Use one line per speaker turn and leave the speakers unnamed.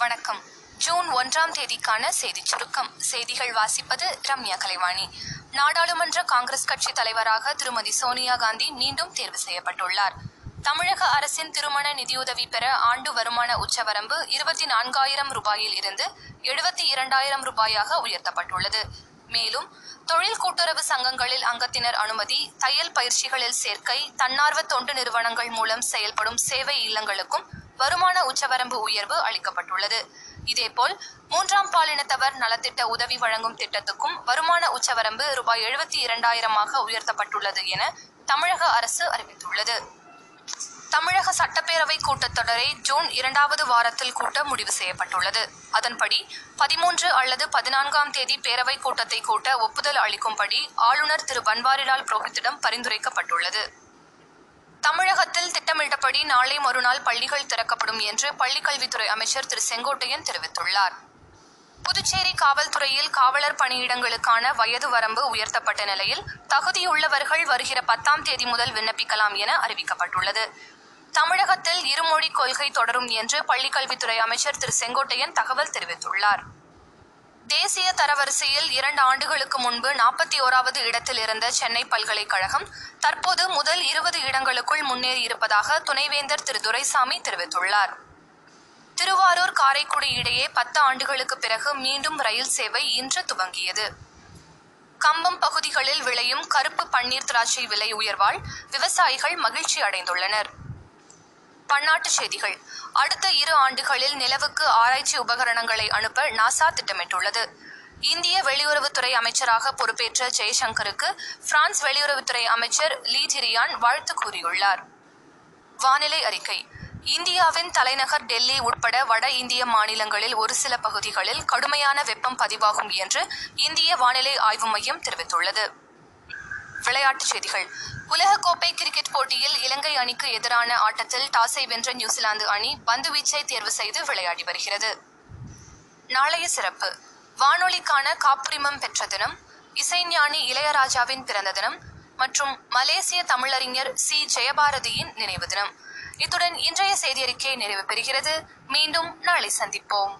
வணக்கம் ஜூன் ஒன்றாம் தேதிக்கான செய்திச் சுருக்கம் செய்திகள் வாசிப்பது ரம்யா கலைவாணி நாடாளுமன்ற காங்கிரஸ் கட்சி தலைவராக திருமதி சோனியா காந்தி மீண்டும் தேர்வு செய்யப்பட்டுள்ளார் தமிழக அரசின் திருமண நிதியுதவி பெற ஆண்டு வருமான உச்சவரம்பு இருபத்தி நான்காயிரம் ரூபாயில் இருந்து எழுபத்தி இரண்டாயிரம் ரூபாயாக உயர்த்தப்பட்டுள்ளது மேலும் தொழில் கூட்டுறவு சங்கங்களில் அங்கத்தினர் அனுமதி தையல் பயிற்சிகளில் சேர்க்கை தன்னார்வ தொண்டு நிறுவனங்கள் மூலம் செயல்படும் சேவை இல்லங்களுக்கும் வருமான உச்சவரம்பு உயர்வு அளிக்கப்பட்டுள்ளது இதேபோல் மூன்றாம் பாலினத்தவர் நலத்திட்ட உதவி வழங்கும் திட்டத்துக்கும் வருமான உச்சவரம்பு ரூபாய் எழுபத்தி இரண்டாயிரமாக உயர்த்தப்பட்டுள்ளது என தமிழக அரசு அறிவித்துள்ளது தமிழக சட்டப்பேரவை கூட்டத்தொடரை ஜூன் இரண்டாவது வாரத்தில் கூட்ட முடிவு செய்யப்பட்டுள்ளது அதன்படி பதிமூன்று அல்லது பதினான்காம் தேதி பேரவை கூட்டத்தை கூட்ட ஒப்புதல் அளிக்கும்படி ஆளுநர் திரு பன்வாரிலால் புரோஹித்திடம் பரிந்துரைக்கப்பட்டுள்ளது தமிழகத்தில் திட்டப்படி நாளை மறுநாள் பள்ளிகள் திறக்கப்படும் என்று பள்ளிக்கல்வித்துறை அமைச்சர் திரு செங்கோட்டையன் தெரிவித்துள்ளார் புதுச்சேரி காவல்துறையில் காவலர் பணியிடங்களுக்கான வயது வரம்பு உயர்த்தப்பட்ட நிலையில் தகுதியுள்ளவர்கள் வருகிற பத்தாம் தேதி முதல் விண்ணப்பிக்கலாம் என அறிவிக்கப்பட்டுள்ளது தமிழகத்தில் இருமொழி கொள்கை தொடரும் என்று பள்ளிக்கல்வித்துறை அமைச்சர் திரு செங்கோட்டையன் தகவல் தெரிவித்துள்ளார் தேசிய தரவரிசையில் இரண்டு ஆண்டுகளுக்கு முன்பு நாற்பத்தி ஓராவது இடத்தில் இருந்த சென்னை பல்கலைக்கழகம் தற்போது முதல் இருபது இடங்களுக்குள் முன்னேறியிருப்பதாக துணைவேந்தர் திரு துரைசாமி தெரிவித்துள்ளார் திருவாரூர் காரைக்குடி இடையே பத்து ஆண்டுகளுக்கு பிறகு மீண்டும் ரயில் சேவை இன்று துவங்கியது கம்பம் பகுதிகளில் விளையும் கருப்பு பன்னீர் திராட்சை விலை உயர்வால் விவசாயிகள் மகிழ்ச்சி அடைந்துள்ளனர் பன்னாட்டு செய்திகள் அடுத்த இரு ஆண்டுகளில் நிலவுக்கு ஆராய்ச்சி உபகரணங்களை அனுப்ப நாசா திட்டமிட்டுள்ளது இந்திய வெளியுறவுத்துறை அமைச்சராக பொறுப்பேற்ற ஜெய்சங்கருக்கு பிரான்ஸ் வெளியுறவுத்துறை அமைச்சர் லீஜிரியான் வாழ்த்து கூறியுள்ளார் வானிலை அறிக்கை இந்தியாவின் தலைநகர் டெல்லி உட்பட வட இந்திய மாநிலங்களில் ஒரு சில பகுதிகளில் கடுமையான வெப்பம் பதிவாகும் என்று இந்திய வானிலை ஆய்வு மையம் தெரிவித்துள்ளது விளையாட்டுச் செய்திகள் உலகக்கோப்பை கிரிக்கெட் போட்டியில் இலங்கை அணிக்கு எதிரான ஆட்டத்தில் டாஸை வென்ற நியூசிலாந்து அணி பந்துவீச்சை தேர்வு செய்து விளையாடி வருகிறது நாளைய சிறப்பு வானொலிக்கான காப்புரிமம் பெற்ற தினம் இசைஞானி இளையராஜாவின் பிறந்த தினம் மற்றும் மலேசிய தமிழறிஞர் சி ஜெயபாரதியின் நினைவு தினம் இத்துடன் இன்றைய செய்தியறிக்கை நிறைவு பெறுகிறது மீண்டும் நாளை சந்திப்போம்